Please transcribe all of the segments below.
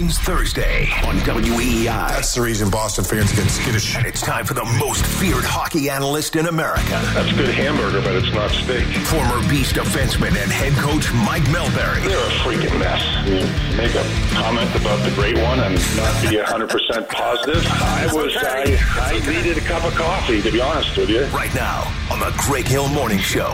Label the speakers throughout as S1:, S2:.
S1: Bruins Thursday on WEEI.
S2: That's the reason Boston fans get skittish.
S1: And it's time for the most feared hockey analyst in America.
S3: That's good hamburger, but it's not steak.
S1: Former Beast defenseman and head coach Mike Milbury.
S3: They're a freaking mess. You make a comment about the great one and not be 100% positive. I was, I, I needed a cup of coffee, to be honest with you.
S1: Right now on the Greg Hill Morning Show.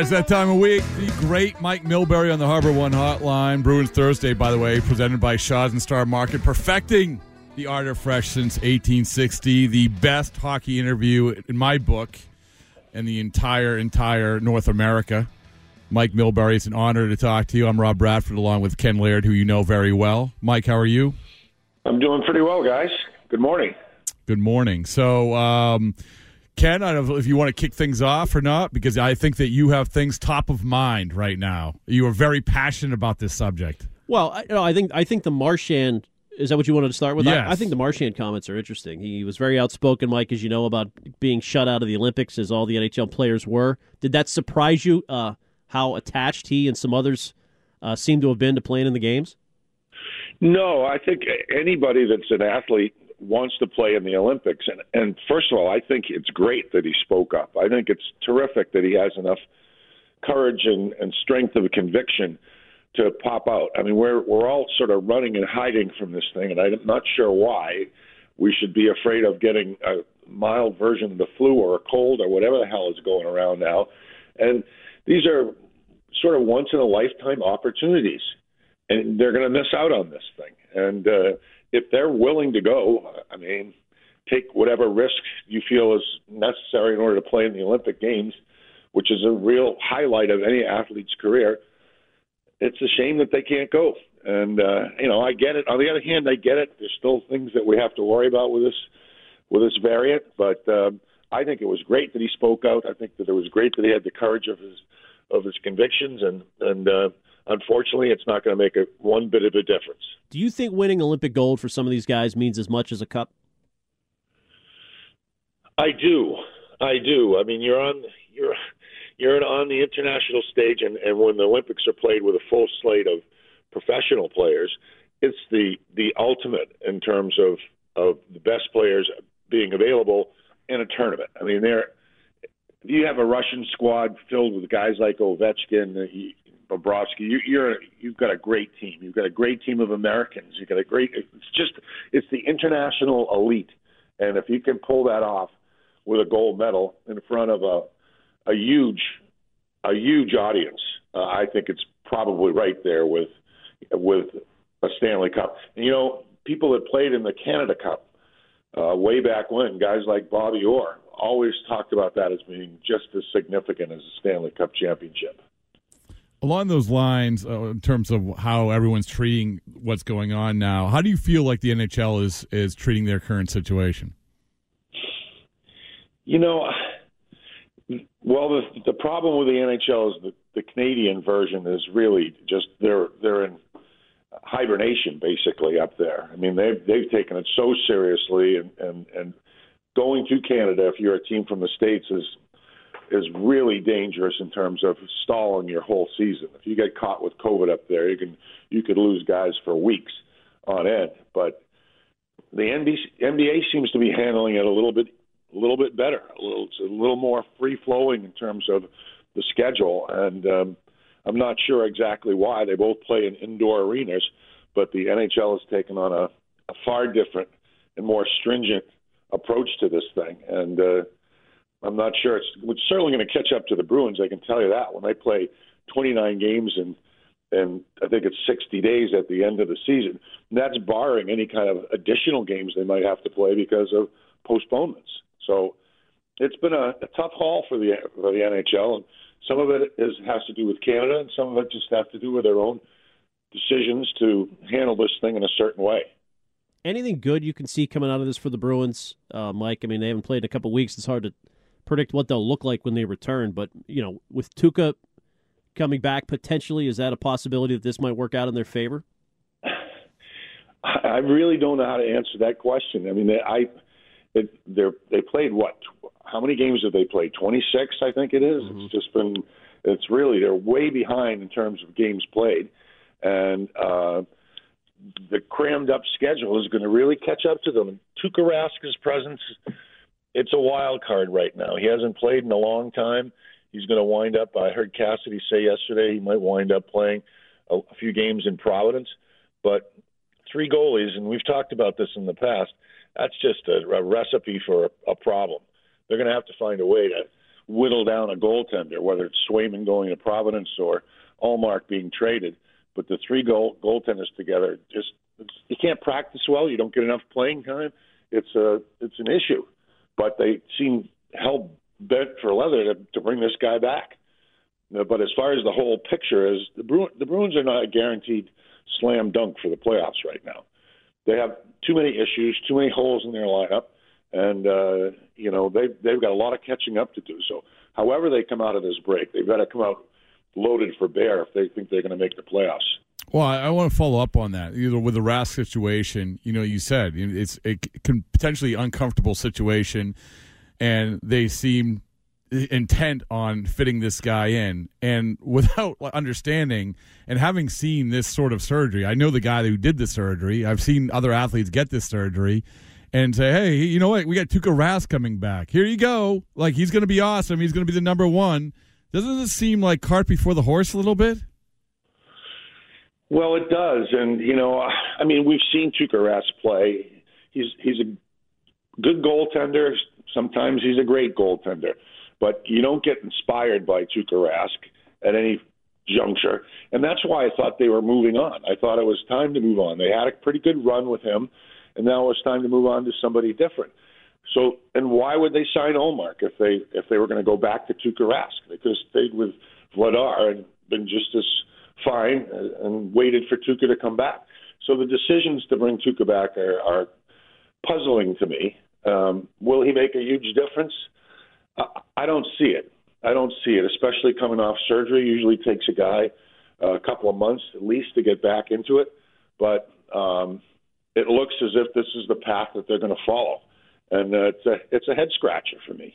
S4: Right, it's that time of week. The great Mike Milbury on the Harbor One Hotline. Bruins Thursday, by the way, presented by Shaw's and Star Market, perfecting the art of fresh since 1860. The best hockey interview in my book and the entire, entire North America. Mike Milbury, it's an honor to talk to you. I'm Rob Bradford, along with Ken Laird, who you know very well. Mike, how are you?
S3: I'm doing pretty well, guys. Good morning.
S4: Good morning. So, um, Ken, I don't know if you want to kick things off or not, because I think that you have things top of mind right now. You are very passionate about this subject.
S5: Well, I, you know, I think I think the Marchand is that what you wanted to start with?
S4: Yes.
S5: I, I think the Marchand comments are interesting. He was very outspoken, Mike, as you know, about being shut out of the Olympics, as all the NHL players were. Did that surprise you? Uh, how attached he and some others uh, seem to have been to playing in the games?
S3: No, I think anybody that's an athlete wants to play in the Olympics. And, and first of all, I think it's great that he spoke up. I think it's terrific that he has enough courage and, and strength of conviction to pop out. I mean, we're we're all sort of running and hiding from this thing, and I'm not sure why we should be afraid of getting a mild version of the flu or a cold or whatever the hell is going around now. And these are sort of once in a lifetime opportunities, and they're going to miss out on this thing. And uh, if they're willing to go, I mean, take whatever risk you feel is necessary in order to play in the Olympic Games, which is a real highlight of any athlete's career. It's a shame that they can't go. And uh, you know, I get it. On the other hand, I get it. There's still things that we have to worry about with this with this variant, but um, I think it was great that he spoke out. I think that it was great that he had the courage of his of his convictions, and and uh, unfortunately, it's not going to make a one bit of a difference.
S5: Do you think winning Olympic gold for some of these guys means as much as a cup?
S3: I do, I do. I mean, you're on you're you're on the international stage, and, and when the Olympics are played with a full slate of professional players, it's the the ultimate in terms of of the best players being available in a tournament. I mean, there you have a Russian squad filled with guys like Ovechkin, Bobrovsky. You, you're you've got a great team. You've got a great team of Americans. You've got a great. It's just it's the international elite, and if you can pull that off with a gold medal in front of a a huge a huge audience, uh, I think it's probably right there with with a Stanley Cup. And, you know, people that played in the Canada Cup uh, way back when, guys like Bobby Orr, always talked about that as being just as significant as a Stanley Cup championship.
S4: Along those lines, uh, in terms of how everyone's treating what's going on now, how do you feel like the NHL is is treating their current situation?
S3: You know, well, the the problem with the NHL is the, the Canadian version is really just they're they're in hibernation basically up there. I mean, they've they've taken it so seriously, and and and going to Canada if you're a team from the states is is really dangerous in terms of stalling your whole season. If you get caught with COVID up there, you can you could lose guys for weeks on end. But the NBA, NBA seems to be handling it a little bit a little bit better. A little, it's a little more free flowing in terms of the schedule, and um, I'm not sure exactly why. They both play in indoor arenas, but the NHL has taken on a, a far different and more stringent approach to this thing, and uh, I'm not sure it's, it's certainly going to catch up to the Bruins. I can tell you that when they play 29 games and and I think it's 60 days at the end of the season. And that's barring any kind of additional games they might have to play because of postponements. So it's been a, a tough haul for the for the NHL, and some of it is has to do with Canada, and some of it just has to do with their own decisions to handle this thing in a certain way.
S5: Anything good you can see coming out of this for the Bruins, uh, Mike? I mean, they haven't played in a couple weeks. It's hard to predict what they'll look like when they return. But you know, with Tuukka coming back potentially, is that a possibility that this might work out in their favor?
S3: I really don't know how to answer that question. I mean, they, I it, they're they played what? How many games have they played? Twenty six, I think it is.
S5: Mm-hmm.
S3: It's just been It's really they're way behind in terms of games played, and uh, the crammed up schedule is going to really catch up to them. And Tuukka Rask's presence, it's a wild card right now. He hasn't played in a long time. He's going to wind up. I heard Cassidy say yesterday he might wind up playing a, a few games in Providence, but three goalies, and we've talked about this in the past. That's just a, a recipe for a, a problem. They're going to have to find a way to whittle down a goaltender, whether it's Swayman going to Providence or Ullmark being traded. But the three goal goaltenders together, just you can't practice well. You don't get enough playing time. It's a it's an issue. But they seem hell bent for leather to, to bring this guy back. But as far as the whole picture is, the, Bru- the Bruins are not a guaranteed slam dunk for the playoffs right now. They have too many issues, too many holes in their lineup, and uh, you know they they've got a lot of catching up to do. So, however they come out of this break, they've got to come out loaded for bear if they think they're going to make the playoffs.
S4: Well, I, I want to follow up on that. Either with the Rask situation, you know, you said it's a potentially uncomfortable situation, and they seem intent on fitting this guy in. And without understanding and having seen this sort of surgery i know the guy who did the surgery. I've seen other athletes get this surgery and say hey you know what? We got Tuukka Rask coming back. Here you go. Like he's going to be awesome. He's going to be the number one. Doesn't this seem like cart before the horse a little bit
S3: well it does and you know i mean we've seen Tuukka Rask play he's he's a good goaltender sometimes he's a great goaltender but you don't get inspired by Tuukka at any juncture, and that's why I thought they were moving on. I thought it was time to move on. They had a pretty good run with him, and now it was time to move on to somebody different. So, and why would they sign Ullmark if they if they were going to go back to Tuukka Rask? They could have stayed with Vladar and been just as fine and waited for Tuukka to come back. So the decisions to bring Tuukka back are, are puzzling to me. Um, will he make a huge difference? I don't see it. I don't see it, especially coming off surgery. Usually takes a guy uh, a couple of months at least to get back into it, but um, it looks as if this is the path that they're going to follow, and uh, it's a it's a head scratcher for me.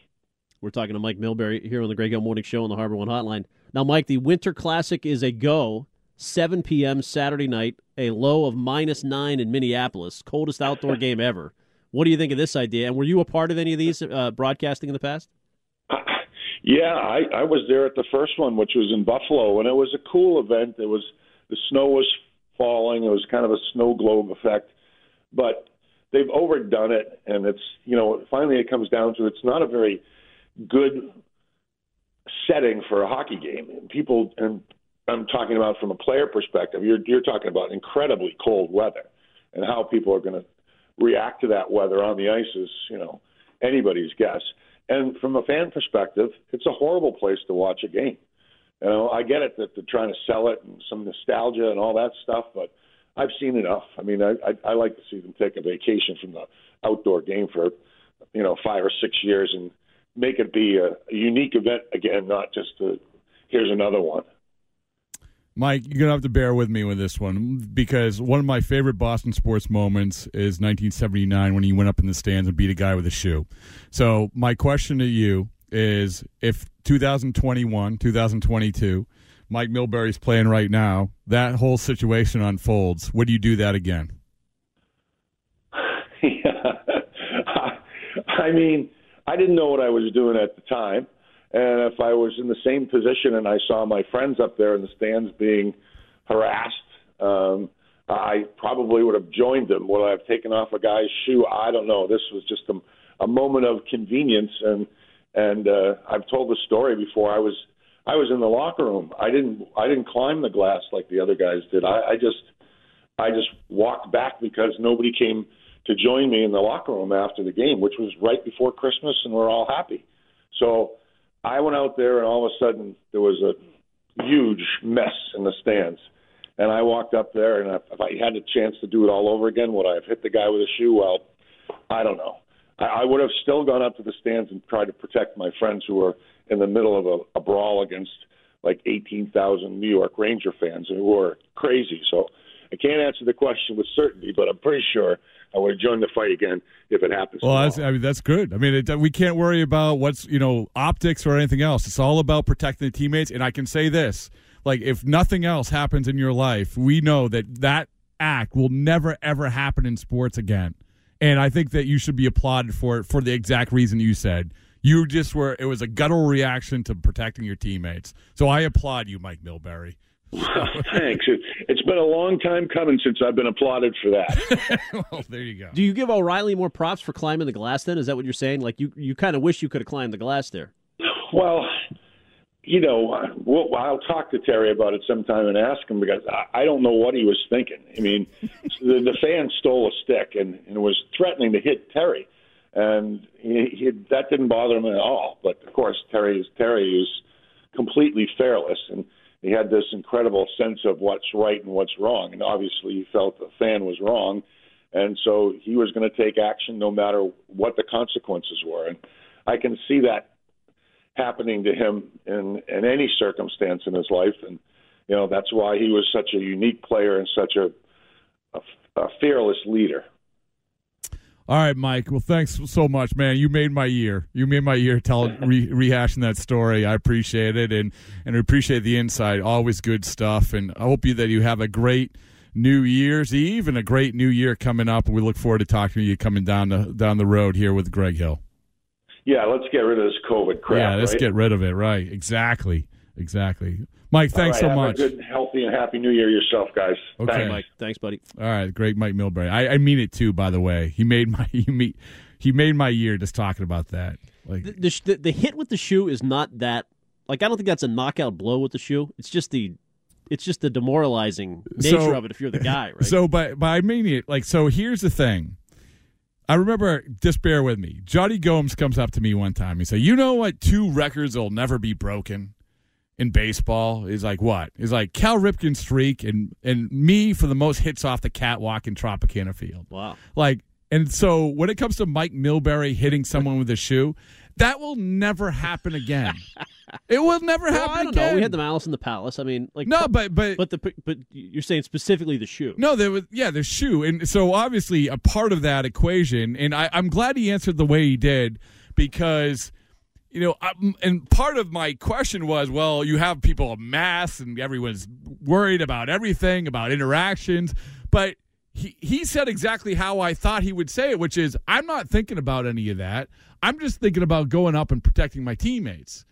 S5: We're talking to Mike Milbury here on the Greg Hill Morning Show on the Harbor One Hotline. Now, Mike, the Winter Classic is a go. 7 p.m. Saturday night, a low of minus nine in Minneapolis, coldest outdoor game ever. What do you think of this idea? And were you a part of any of these uh, broadcasting in the past?
S3: Yeah, I, I was there at the first one, which was in Buffalo, and it was a cool event. It was the snow was falling. It was kind of a snow globe effect, but they've overdone it, and it's you know finally it comes down to it's not a very good setting for a hockey game. And people, and I'm talking about from a player perspective. You're you're talking about incredibly cold weather, and how people are going to react to that weather on the ice is you know anybody's guess. And from a fan perspective, it's a horrible place to watch a game. You know, I get it that they're trying to sell it and some nostalgia and all that stuff, but I've seen enough. I mean, I, I, I like to see them take a vacation from the outdoor game for, you know, five or six years and make it be a, a unique event again, not just a, here's another one.
S4: Mike, you're going to have to bear with me with this one because one of my favorite Boston sports moments is 1979 when he went up in the stands and beat a guy with a shoe. So, my question to you is if 2021, 2022, Mike Milbury's playing right now, that whole situation unfolds, would you do that again?
S3: yeah. I mean, I didn't know what I was doing at the time. And if I was in the same position and I saw my friends up there in the stands being harassed, um, I probably would have joined them. Would I have taken off a guy's shoe? I don't know. This was just a, a moment of convenience, and and uh, I've told the story before. I was I was in the locker room. I didn't I didn't climb the glass like the other guys did. I, I just I just walked back because nobody came to join me in the locker room after the game, which was right before Christmas, and we're all happy. So I went out there, and all of a sudden there was a huge mess in the stands. And I walked up there, and if I had a chance to do it all over again, would I have hit the guy with a shoe? Well, I don't know. I, would have still gone up to the stands and tried to protect my friends who were in the middle of a, a brawl against like 18,000 New York Ranger fans who were crazy. So I can't answer the question with certainty, but I'm pretty sure I would have joined the fight again if it happens.
S4: Well, that's, I mean, that's good. I mean, it, we can't worry about what's you know optics or anything else. It's all about protecting the teammates. And I can say this: like, if nothing else happens in your life, we know that that act will never ever happen in sports again. And I think that you should be applauded for it for the exact reason you said. You just were. It was a guttural reaction to protecting your teammates. So I applaud you, Mike Milbury.
S3: Thanks. It, it's been a long time coming since I've been applauded for that.
S4: well, there you go.
S5: Do you give O'Reilly more props for climbing the glass? Then is that what you're saying? Like you, you kind of wish you could have climbed the glass there.
S3: well, you know, we'll, I'll talk to Terry about it sometime and ask him because I, I don't know what he was thinking. I mean, the, the fan stole a stick and, and was threatening to hit Terry, and he, he, that didn't bother him at all. But of course, Terry is Terry is completely fearless and he had this incredible sense of what's right and what's wrong. And obviously, he felt the fan was wrong, and so he was going to take action no matter what the consequences were. And I can see that happening to him in in any circumstance in his life, and you know that's why he was such a unique player and such a a, a fearless leader.
S4: All right, Mike. Well, thanks so much, man. You made my year. You made my year telling re- rehashing that story. I appreciate it, and and appreciate the insight. Always good stuff. And I hope you that you have a great New Year's Eve and a great New Year coming up. We look forward to talking to you coming down the down the road here with Greg Hill.
S3: Yeah, let's get rid of this COVID crap.
S4: Yeah, let's
S3: right?
S4: get rid of it. Right. Exactly. Exactly. Mike, thanks
S3: All right,
S4: so
S3: have
S4: much.
S3: A good, healthy, and happy New Year yourself, guys.
S4: Okay.
S3: Thanks.
S5: Mike, thanks, buddy.
S4: All right, great, Mike Milbury. I, I mean it too. By the way, he made my he made, he made my year just talking about that. Like
S5: The, the, the the hit with the shoe is not that. Like I don't think that's a knockout blow with the shoe. It's just the, it's just the demoralizing nature
S4: So-
S5: of it if you're the guy, right?
S4: So, but but I mean it. Like, so here's the thing. I remember. Just bear with me. Johnny Gomes comes up to me one time. He said, "You know what? Two records will never be broken in baseball." is like, what? Is like Cal Ripken's streak and and me for the most hits off the catwalk in Tropicana Field.
S5: wow.
S4: Like, and so when it comes to Mike Milbury hitting someone with a shoe, that will never happen again. it will never
S5: Well,
S4: happen
S5: I don't
S4: again.
S5: know. We had the Malice in the Palace. I mean, like
S4: no, but but
S5: but the but you're saying specifically the shoe.
S4: no, there was yeah, the shoe, and so obviously a part of that equation. And I, I'm glad he answered the way he did because you know, I, and part of my question was, well, you have people en mass and everyone's worried about everything, about interactions, but. He, he said exactly how I thought he would say it, which is, I'm not thinking about any of that. I'm just thinking about going up and protecting my teammates.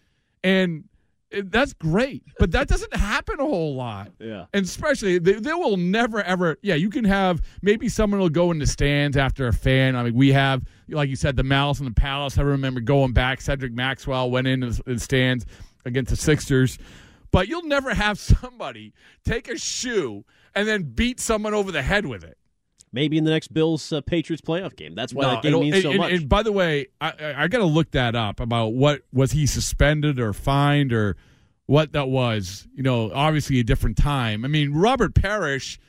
S4: And that's great, but that doesn't happen a whole lot.
S5: Yeah.
S4: And especially, they, they will never ever. Yeah, you can have maybe someone will go in the stands after a fan. I mean, we have, like you said, the Malice and the Palace. I remember going back. Cedric Maxwell went in the the stands against the Sixers, but you'll never have somebody take a shoe and then beat someone over the head with it.
S5: Maybe in the next Bills uh, Patriots playoff game. That's why
S4: No,
S5: that game means so much.
S4: and by the way, I, I, I got to look that up about what was he suspended or fined or what that was. You know, obviously a different time. I mean, Robert Parish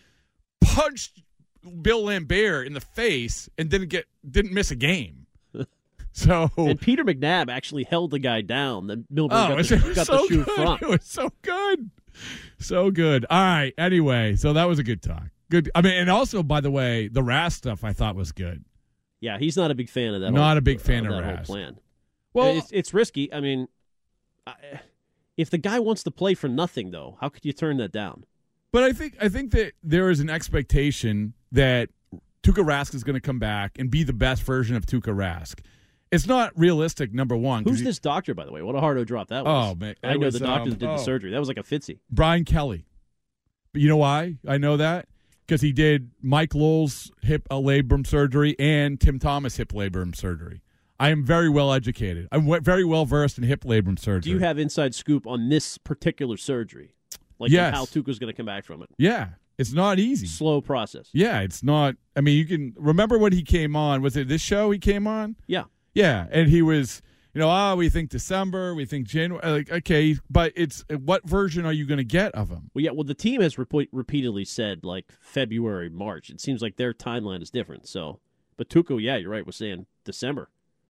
S4: punched Bill Laimbeer in the face and didn't get didn't miss a game. So
S5: and Peter McNab actually held the guy down. Then Milburn
S4: oh,
S5: got,
S4: it
S5: the,
S4: was
S5: got
S4: so
S5: the shoe
S4: good.
S5: front.
S4: It was so good, so good. All right. Anyway, so that was a good talk. Good. I mean, and also by the way, the Rask stuff I thought was good.
S5: Yeah, he's not a big fan of that.
S4: Not
S5: whole,
S4: a big fan
S5: of
S4: of
S5: that
S4: Rask.
S5: plan.
S4: Well,
S5: it's, it's risky. I mean, I, if the guy wants to play for nothing, though, how could you turn that down?
S4: But I think I think that there is an expectation that Tuukka Rask is going to come back and be the best version of Tuukka Rask. It's not realistic. Number one,
S5: Who's this doctor, by the way? What a hard O drop that was.
S4: Oh, man.
S5: I know
S4: was,
S5: the doctor
S4: um,
S5: did
S4: oh.
S5: the surgery. That was like a Fitzy.
S4: Bryan Kelly. But you know why I know that? Because he did Mike Lowell's hip uh, labrum surgery and Tim Thomas hip labrum surgery. I am very well educated. I'm very well versed in hip labrum surgery.
S5: Do you have inside scoop on this particular surgery? Like
S4: Yes.
S5: how Tuukka's going to come back from it?
S4: Yeah, it's not easy.
S5: Slow process.
S4: Yeah, it's not. I mean, you can remember when he came on. Was it this show he came on?
S5: Yeah.
S4: Yeah, and he was, you know, ah, we think December, we think January. Like, okay, but it's what version are you going to get of him?
S5: Well, yeah. Well, the team has repeatedly said like February, March. It seems like their timeline is different. So, but Tuukka, yeah, you're right. Was saying December.